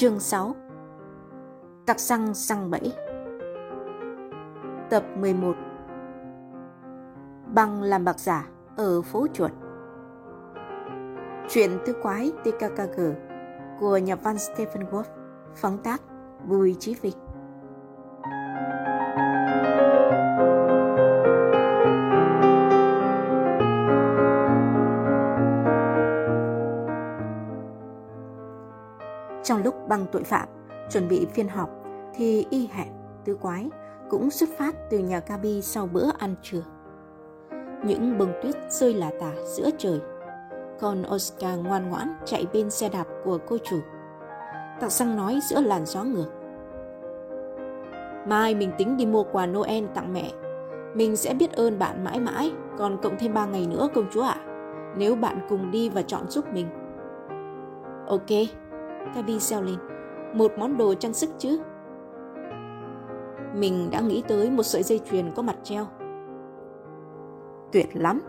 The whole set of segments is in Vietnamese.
Chương 6 Tặc xăng xăng bẫy. Tập 11 Băng làm bạc giả ở phố chuột. Chuyện tứ quái TKKG của nhà văn Stephen Wolf Phóng tác Bùi Chí Vịnh. Trong lúc băng tội phạm chuẩn bị phiên họp thì y hẹn tứ quái cũng xuất phát từ nhà Gabi sau bữa ăn trưa. Những bông tuyết rơi lả tả giữa trời. Còn Oscar ngoan ngoãn chạy bên xe đạp của cô chủ. Tạo xăng nói giữa làn gió ngược. Mai mình tính đi mua quà Noel tặng mẹ. Mình sẽ biết ơn bạn mãi mãi, còn cộng thêm 3 ngày nữa công chúa ạ. Nếu bạn cùng đi và chọn giúp mình. Ok, Gabi reo lên. Một món đồ trang sức chứ? Mình đã nghĩ tới một sợi dây chuyền có mặt treo. Tuyệt lắm,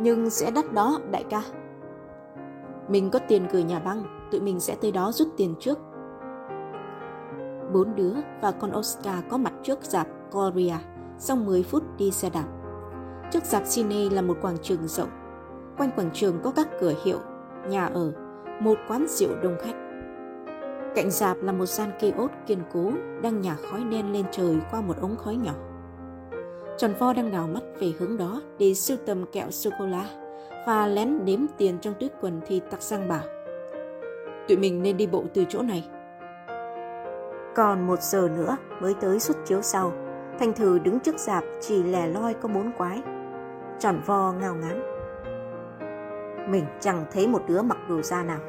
nhưng sẽ đắt đó đại ca. Mình có tiền gửi nhà băng, tụi mình sẽ tới đó rút tiền trước. Bốn đứa và con Oscar có mặt trước dạp Gloria sau 10 phút đi xe đạp. Trước dạp cine là một quảng trường rộng. Quanh quảng trường có các cửa hiệu, nhà ở, một quán rượu đông khách. Cạnh dạp là một gian cây ốt kiên cố đang nhả khói đen lên trời qua một ống khói nhỏ. Tròn vo đang đào mắt về hướng đó để sưu tầm kẹo sô-cô-la và lén đếm tiền trong túi quần thì tặc răng bảo, Tụi mình nên đi bộ từ chỗ này. Còn một giờ nữa mới tới suất chiếu sau. Thành thử đứng trước dạp chỉ lẻ loi có bốn quái. Tròn vo ngao ngán. Mình chẳng thấy một đứa mặc đồ da nào.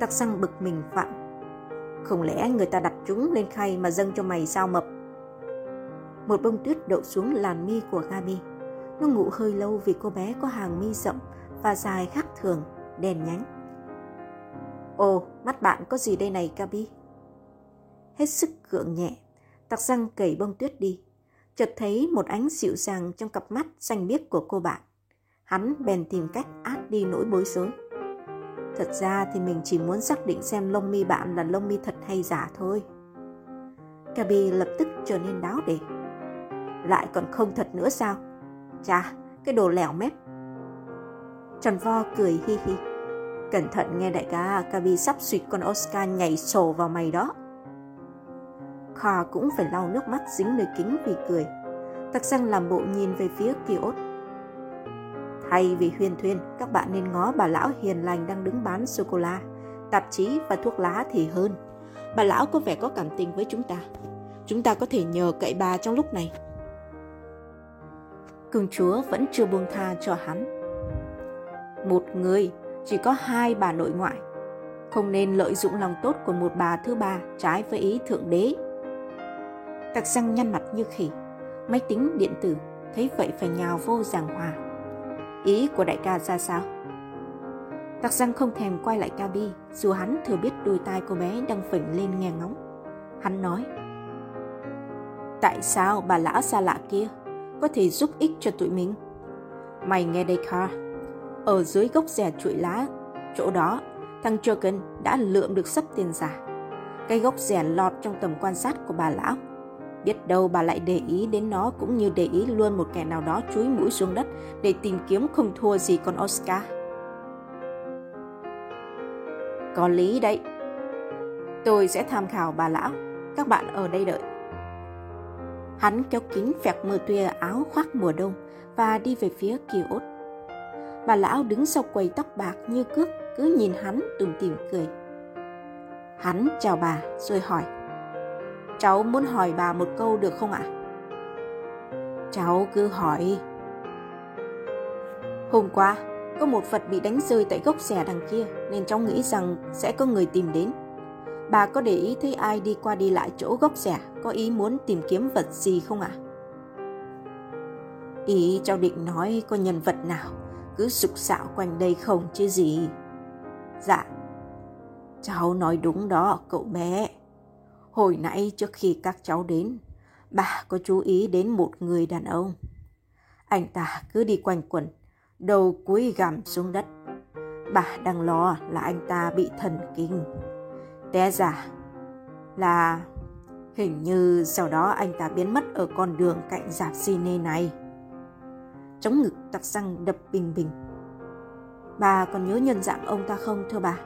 Tặc răng bực mình vạn không lẽ người ta đặt chúng lên khay mà dâng cho mày sao mập? Một bông tuyết đậu xuống làn mi của Gabi. Nó ngủ hơi lâu vì cô bé có hàng mi rộng và dài khác thường, đèn nhánh. Ồ, mắt bạn có gì đây này Gabi? Hết sức gượng nhẹ, tặc răng cẩy bông tuyết đi. Chợt thấy một ánh dịu dàng trong cặp mắt xanh biếc của cô bạn. Hắn bèn tìm cách át đi nỗi bối rối. Thật ra thì mình chỉ muốn xác định xem lông mi bạn là lông mi thật hay giả thôi. Gabi lập tức trở nên đáo để. Lại còn không thật nữa sao? Chà, cái đồ lẻo mép. Tròn vo cười hi hi. Cẩn thận nghe đại ca, Gabi sắp suyệt con Oscar nhảy sổ vào mày đó. Kha cũng phải lau nước mắt dính nơi kính vì cười. thật răng làm bộ nhìn về phía kiosk Thay vì huyền thuyên, các bạn nên ngó bà lão hiền lành đang đứng bán sô-cô-la, tạp chí và thuốc lá thì hơn. Bà lão có vẻ có cảm tình với chúng ta. Chúng ta có thể nhờ cậy bà trong lúc này. Cường chúa vẫn chưa buông tha cho hắn. Một người, chỉ có hai bà nội ngoại. Không nên lợi dụng lòng tốt của một bà thứ ba trái với ý thượng đế. tạc răng nhăn mặt như khỉ. Máy tính điện tử thấy vậy phải nhào vô giảng hòa Ý của đại ca ra sao? Tặc răng không thèm quay lại Kabi, dù hắn thừa biết đôi tai cô bé đang phỉnh lên nghe ngóng. Hắn nói, Tại sao bà lão xa lạ kia có thể giúp ích cho tụi mình? Mày nghe đây Carl, ở dưới gốc rẻ chuỗi lá, chỗ đó, thằng Jorgen đã lượm được sắp tiền giả. Cái gốc rẻ lọt trong tầm quan sát của bà lão Biết đâu bà lại để ý đến nó cũng như để ý luôn một kẻ nào đó chúi mũi xuống đất để tìm kiếm không thua gì con Oscar. Có lý đấy. Tôi sẽ tham khảo bà lão. Các bạn ở đây đợi. Hắn kéo kính phẹt mưa tuya áo khoác mùa đông và đi về phía kia út. Bà lão đứng sau quầy tóc bạc như cước, cứ nhìn hắn tủm tỉm cười. Hắn chào bà rồi hỏi Cháu muốn hỏi bà một câu được không ạ? Cháu cứ hỏi. Hôm qua, có một vật bị đánh rơi tại gốc xẻ đằng kia nên cháu nghĩ rằng sẽ có người tìm đến. Bà có để ý thấy ai đi qua đi lại chỗ gốc xẻ có ý muốn tìm kiếm vật gì không ạ? Ý cháu định nói có nhân vật nào cứ sục sạo quanh đây không chứ gì. Dạ, cháu nói đúng đó cậu bé. Hồi nãy trước khi các cháu đến, bà có chú ý đến một người đàn ông. Anh ta cứ đi quanh quẩn, đầu cúi gằm xuống đất. Bà đang lo là anh ta bị thần kinh. Té giả là hình như sau đó anh ta biến mất ở con đường cạnh dạp cine này. Chống ngực tặc răng đập bình bình. Bà còn nhớ nhân dạng ông ta không thưa bà?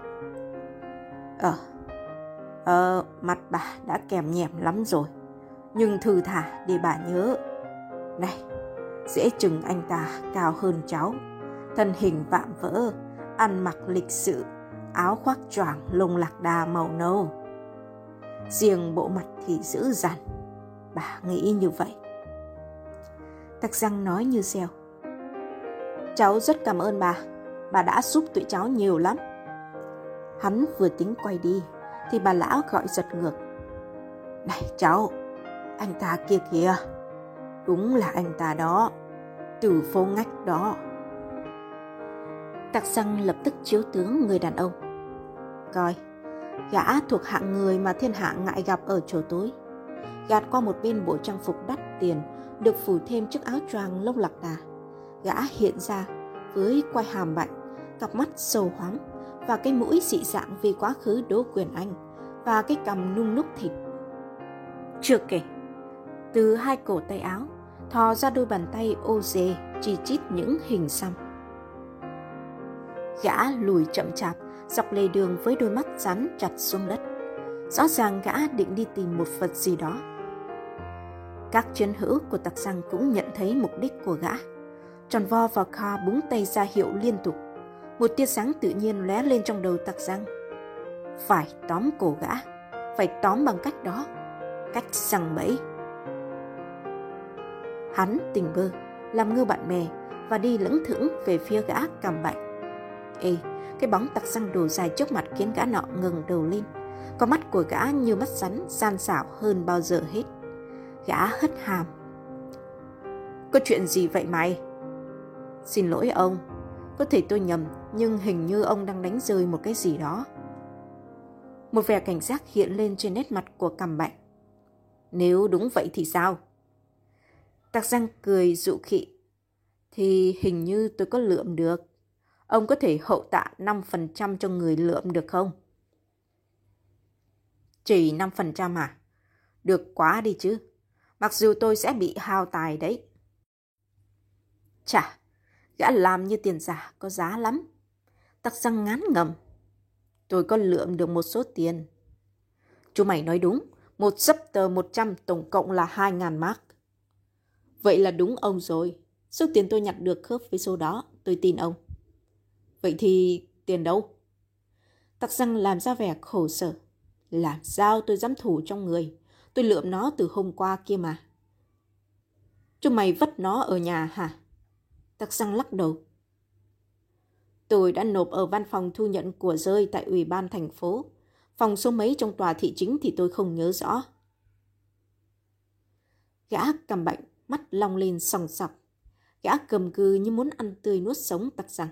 Ờ, ờ, mặt bà đã kèm nhèm lắm rồi. Nhưng thư thả để bà nhớ. Này, dễ chừng anh ta cao hơn cháu. Thân hình vạm vỡ, ăn mặc lịch sự, áo khoác choàng lông lạc đà màu nâu. Riêng bộ mặt thì dữ dằn. Bà nghĩ như vậy. Tắc răng nói như xèo. Cháu rất cảm ơn bà. Bà đã giúp tụi cháu nhiều lắm. Hắn vừa tính quay đi thì bà lão gọi giật ngược. Này cháu, anh ta kia kìa. Đúng là anh ta đó. Từ phố ngách đó. Tạc xăng lập tức chiếu tướng người đàn ông. Coi, gã thuộc hạng người mà thiên hạ ngại gặp ở chỗ tối. Gạt qua một bên bộ trang phục đắt tiền, được phủ thêm chiếc áo choàng lông lạc đà. Gã hiện ra với quai hàm bạnh, cặp mắt sâu hoắm và cái mũi dị dạng vì quá khứ đố quyền anh và cái cằm nung núc thịt. Chưa kể, từ hai cổ tay áo thò ra đôi bàn tay ô dề chỉ chít những hình xăm. Gã lùi chậm chạp dọc lề đường với đôi mắt rắn chặt xuống đất. Rõ ràng gã định đi tìm một vật gì đó. Các chiến hữu của tặc giang cũng nhận thấy mục đích của gã. Tròn vo và Kha búng tay ra hiệu liên tục. Một tia sáng tự nhiên lóe lên trong đầu tặc răng. Phải tóm cổ gã, phải tóm bằng cách đó, cách răng bẫy. Hắn tình bơ, làm ngơ bạn bè và đi lững thững về phía gã cầm bạch. Ê, cái bóng tặc răng đồ dài trước mặt khiến gã nọ ngừng đầu lên. Con mắt của gã như mắt rắn, gian xảo hơn bao giờ hết. Gã hất hàm. Có chuyện gì vậy mày? Xin lỗi ông, có thể tôi nhầm, nhưng hình như ông đang đánh rơi một cái gì đó. Một vẻ cảnh giác hiện lên trên nét mặt của cầm bệnh. Nếu đúng vậy thì sao? Tạc răng cười dụ khị. Thì hình như tôi có lượm được. Ông có thể hậu tạ 5% cho người lượm được không? Chỉ 5% à? Được quá đi chứ. Mặc dù tôi sẽ bị hao tài đấy. Chà, gã làm như tiền giả có giá lắm. Tắc răng ngán ngầm. Tôi có lượm được một số tiền. Chú mày nói đúng, một sấp tờ 100 tổng cộng là 2.000 mark. Vậy là đúng ông rồi. Số tiền tôi nhặt được khớp với số đó, tôi tin ông. Vậy thì tiền đâu? Tặc răng làm ra vẻ khổ sở. Làm sao tôi dám thủ trong người? Tôi lượm nó từ hôm qua kia mà. Chúng mày vất nó ở nhà hả? Tặc răng lắc đầu. Tôi đã nộp ở văn phòng thu nhận của rơi tại Ủy ban thành phố. Phòng số mấy trong tòa thị chính thì tôi không nhớ rõ. Gã cầm bệnh, mắt long lên sòng sọc. Gã cầm cư như muốn ăn tươi nuốt sống tặc rằng.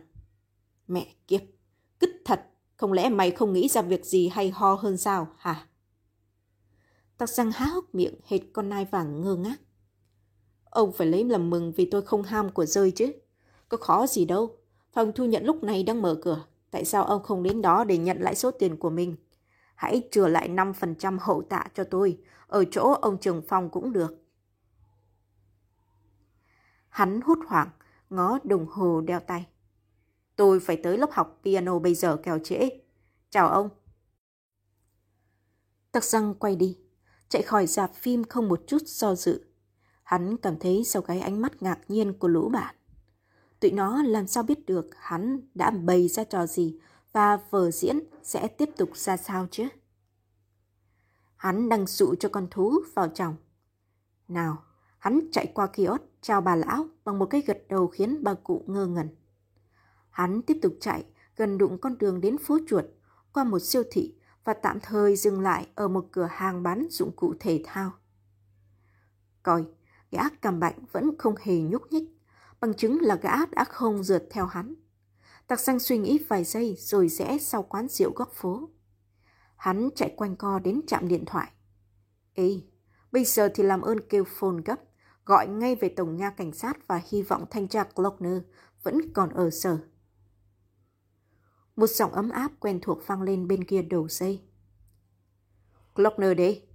Mẹ kiếp, cứt thật, không lẽ mày không nghĩ ra việc gì hay ho hơn sao hả? Tặc rằng há hốc miệng hệt con nai vàng ngơ ngác. Ông phải lấy làm mừng vì tôi không ham của rơi chứ. Có khó gì đâu. Phòng thu nhận lúc này đang mở cửa. Tại sao ông không đến đó để nhận lại số tiền của mình? Hãy trừ lại 5% hậu tạ cho tôi. Ở chỗ ông trường phong cũng được. Hắn hút hoảng, ngó đồng hồ đeo tay. Tôi phải tới lớp học piano bây giờ kèo trễ. Chào ông. Tắc răng quay đi, chạy khỏi dạp phim không một chút do dự. Hắn cảm thấy sau cái ánh mắt ngạc nhiên của lũ bạn. Tụi nó làm sao biết được hắn đã bày ra trò gì và vở diễn sẽ tiếp tục ra sao chứ? Hắn đang dụ cho con thú vào chồng. Nào, hắn chạy qua kiosk chào bà lão bằng một cái gật đầu khiến bà cụ ngơ ngẩn. Hắn tiếp tục chạy, gần đụng con đường đến phố chuột, qua một siêu thị và tạm thời dừng lại ở một cửa hàng bán dụng cụ thể thao. Coi, gã cầm bạnh vẫn không hề nhúc nhích, bằng chứng là gã đã không rượt theo hắn. Tạc xanh suy nghĩ vài giây rồi rẽ sau quán rượu góc phố. Hắn chạy quanh co đến trạm điện thoại. Ê, bây giờ thì làm ơn kêu phone gấp, gọi ngay về tổng nha cảnh sát và hy vọng thanh tra Glockner vẫn còn ở sở. Một giọng ấm áp quen thuộc vang lên bên kia đầu dây. Glockner đây.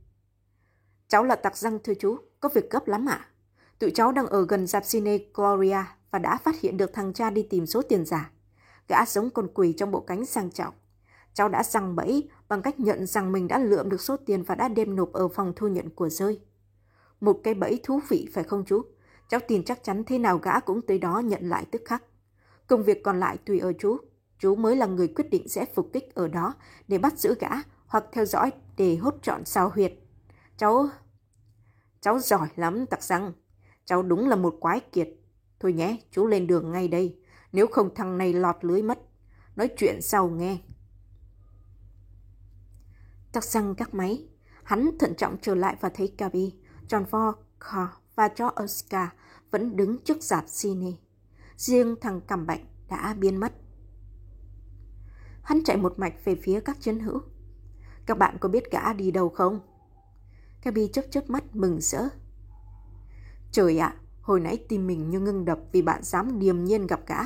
Cháu là Tạc răng thưa chú, có việc gấp lắm ạ. À? Tụi cháu đang ở gần dạp cine Gloria và đã phát hiện được thằng cha đi tìm số tiền giả. Gã giống con quỷ trong bộ cánh sang trọng. Cháu đã răng bẫy bằng cách nhận rằng mình đã lượm được số tiền và đã đem nộp ở phòng thu nhận của rơi. Một cái bẫy thú vị, phải không chú? Cháu tin chắc chắn thế nào gã cũng tới đó nhận lại tức khắc. Công việc còn lại tùy ở chú. Chú mới là người quyết định sẽ phục kích ở đó để bắt giữ gã hoặc theo dõi để hốt trọn sao huyệt. Cháu... Cháu giỏi lắm, tặc răng. Cháu đúng là một quái kiệt. Thôi nhé, chú lên đường ngay đây. Nếu không thằng này lọt lưới mất. Nói chuyện sau nghe. chắc răng các máy. Hắn thận trọng trở lại và thấy Gabi, John Walker và cho Oscar vẫn đứng trước dạp cine. Riêng thằng cầm bệnh đã biến mất. Hắn chạy một mạch về phía các chiến hữu. Các bạn có biết gã đi đâu không? Gabi chớp chớp mắt mừng rỡ. Trời ạ, à, hồi nãy tim mình như ngưng đập vì bạn dám điềm nhiên gặp gã.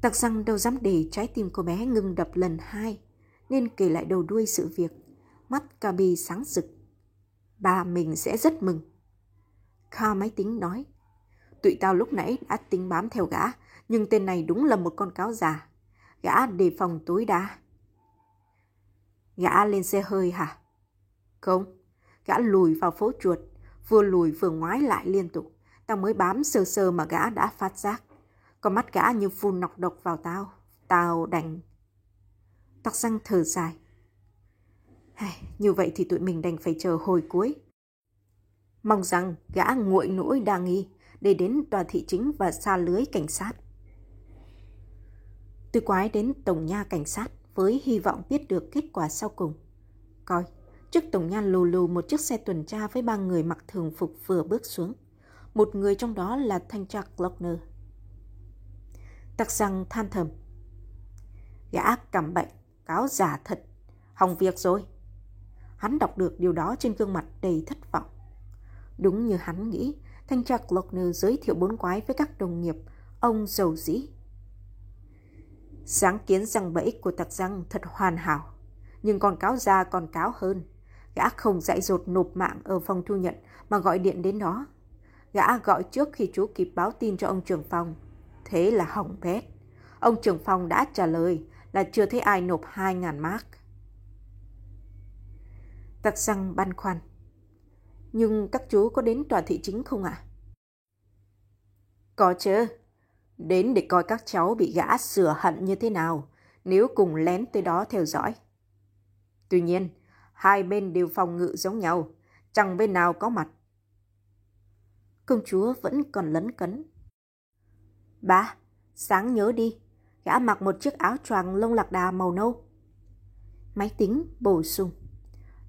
Tặc răng đâu dám để trái tim cô bé ngưng đập lần hai, nên kể lại đầu đuôi sự việc. Mắt Kabi sáng rực. Bà mình sẽ rất mừng. Kha máy tính nói. Tụi tao lúc nãy đã tính bám theo gã, nhưng tên này đúng là một con cáo già. Gã đề phòng tối đa. Gã lên xe hơi hả? Không, gã lùi vào phố chuột, vừa lùi vừa ngoái lại liên tục. Tao mới bám sơ sơ mà gã đã phát giác. Con mắt gã như phun nọc độc vào tao. Tao đành... Tóc răng thở dài. Như vậy thì tụi mình đành phải chờ hồi cuối. Mong rằng gã nguội nỗi đa nghi để đến tòa thị chính và xa lưới cảnh sát. Tư quái đến tổng nha cảnh sát với hy vọng biết được kết quả sau cùng. Coi, trước tổng nha lù lù một chiếc xe tuần tra với ba người mặc thường phục vừa bước xuống. Một người trong đó là thanh tra Glockner. Tặc rằng than thầm. Gã cầm bệnh, cáo giả thật, hỏng việc rồi. Hắn đọc được điều đó trên gương mặt đầy thất vọng. Đúng như hắn nghĩ, thanh tra Glockner giới thiệu bốn quái với các đồng nghiệp, ông giàu dĩ. Sáng kiến răng bẫy của tặc răng thật hoàn hảo, nhưng con cáo già còn cáo hơn. Gã không dạy dột nộp mạng ở phòng thu nhận mà gọi điện đến đó. Gã gọi trước khi chú kịp báo tin cho ông trưởng phòng. Thế là hỏng bét. Ông trưởng phòng đã trả lời là chưa thấy ai nộp 2.000 mark. Tạc răng băn khoăn. Nhưng các chú có đến tòa thị chính không ạ? À? Có chứ. Đến để coi các cháu bị gã sửa hận như thế nào, nếu cùng lén tới đó theo dõi. Tuy nhiên, hai bên đều phòng ngự giống nhau, chẳng bên nào có mặt. Công chúa vẫn còn lấn cấn. Ba, sáng nhớ đi, gã mặc một chiếc áo choàng lông lạc đà màu nâu. Máy tính bổ sung.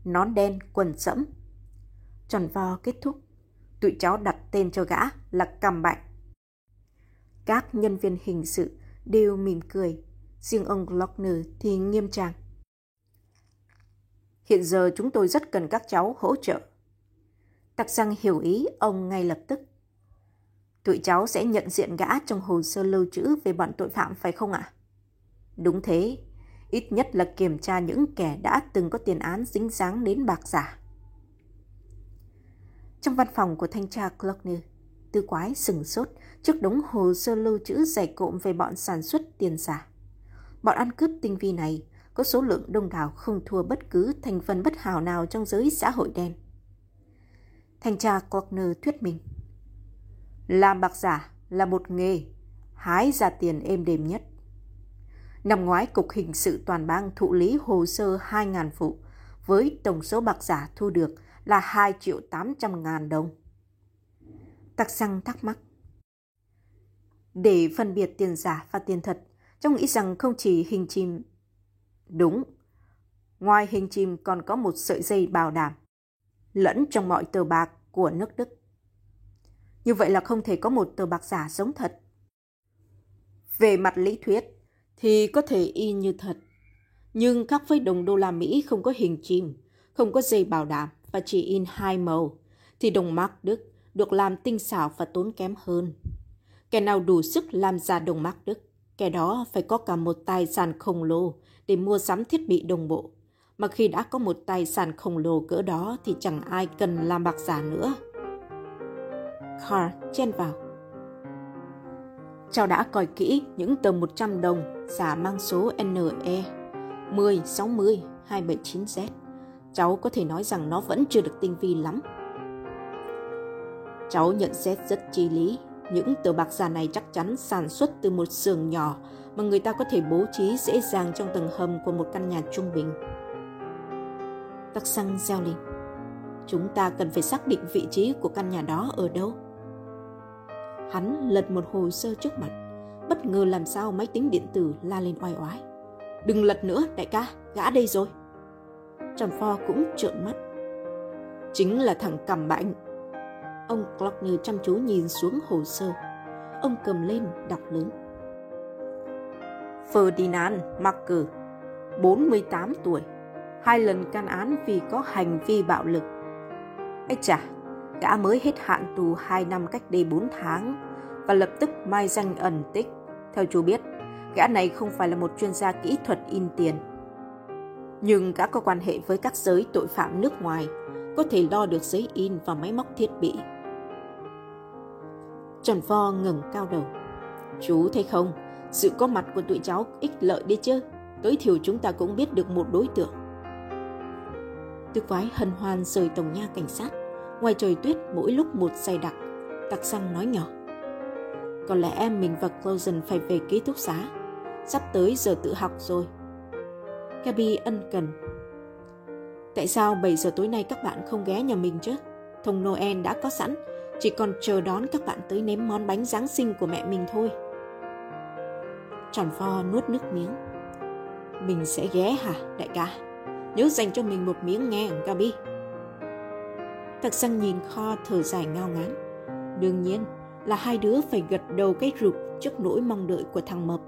Nón đen, quần sẫm, tròn vo kết thúc. Tụi cháu đặt tên cho gã là Cầm Bạnh. Các nhân viên hình sự đều mỉm cười, riêng ông Glockner thì nghiêm trang. Hiện giờ chúng tôi rất cần các cháu hỗ trợ. Tạc răng hiểu ý ông ngay lập tức. Tụi cháu sẽ nhận diện gã trong hồ sơ lưu trữ về bọn tội phạm phải không ạ? Đúng thế, ít nhất là kiểm tra những kẻ đã từng có tiền án dính dáng đến bạc giả. Trong văn phòng của thanh tra Klockner, tư quái sừng sốt trước đống hồ sơ lưu trữ dày cộm về bọn sản xuất tiền giả. Bọn ăn cướp tinh vi này có số lượng đông đảo không thua bất cứ thành phần bất hảo nào trong giới xã hội đen. Thanh tra Klockner thuyết minh. Làm bạc giả là một nghề, hái ra tiền êm đềm nhất. Năm ngoái, Cục Hình sự Toàn bang thụ lý hồ sơ 2.000 vụ với tổng số bạc giả thu được là 2 triệu 800 ngàn đồng. Tạc Xăng thắc mắc. Để phân biệt tiền giả và tiền thật, trong nghĩ rằng không chỉ hình chim. Đúng, ngoài hình chim còn có một sợi dây bảo đảm, lẫn trong mọi tờ bạc của nước Đức. Như vậy là không thể có một tờ bạc giả giống thật. Về mặt lý thuyết, thì có thể y như thật. Nhưng khác với đồng đô la Mỹ không có hình chim, không có dây bảo đảm, và chỉ in hai màu, thì đồng mark Đức được làm tinh xảo và tốn kém hơn. Kẻ nào đủ sức làm ra đồng mark Đức, kẻ đó phải có cả một tài sản khổng lồ để mua sắm thiết bị đồng bộ, Mà khi đã có một tài sản khổng lồ cỡ đó thì chẳng ai cần làm bạc giả nữa. Carl chen vào. Cháu đã coi kỹ những tờ 100 đồng giả mang số NE 10, 60, 279Z. Cháu có thể nói rằng nó vẫn chưa được tinh vi lắm. Cháu nhận xét rất chi lý. Những tờ bạc giả này chắc chắn sản xuất từ một xưởng nhỏ mà người ta có thể bố trí dễ dàng trong tầng hầm của một căn nhà trung bình. Tắc xăng gieo lên. Chúng ta cần phải xác định vị trí của căn nhà đó ở đâu. Hắn lật một hồ sơ trước mặt, bất ngờ làm sao máy tính điện tử la lên oai oái. Đừng lật nữa, đại ca, gã đây rồi. Tròn pho cũng trợn mắt. Chính là thằng cầm bạnh Ông Glockner chăm chú nhìn xuống hồ sơ. Ông cầm lên đọc lớn. Ferdinand Marker, 48 tuổi, hai lần can án vì có hành vi bạo lực. Ây chà, gã mới hết hạn tù 2 năm cách đây 4 tháng và lập tức mai danh ẩn tích. Theo chú biết, gã này không phải là một chuyên gia kỹ thuật in tiền. Nhưng gã có quan hệ với các giới tội phạm nước ngoài, có thể lo được giấy in và máy móc thiết bị. Trần Pho ngừng cao đầu. Chú thấy không, sự có mặt của tụi cháu ích lợi đi chứ. Tối thiểu chúng ta cũng biết được một đối tượng. Tư quái hân hoan rời tổng nha cảnh sát. Ngoài trời tuyết mỗi lúc một say đặc. Tặc xăng nói nhỏ. Có lẽ em mình và Closen phải về ký túc xá. Sắp tới giờ tự học rồi. Gabi ân cần. Tại sao 7 giờ tối nay các bạn không ghé nhà mình chứ? Thùng Noel đã có sẵn, chỉ còn chờ đón các bạn tới nếm món bánh Giáng sinh của mẹ mình thôi. Tròn pho nuốt nước miếng. Mình sẽ ghé hả, đại ca? Nhớ dành cho mình một miếng nghe, Gabi. Thật xăng nhìn kho thở dài ngao ngán. Đương nhiên là hai đứa phải gật đầu cái rụp trước nỗi mong đợi của thằng Mập.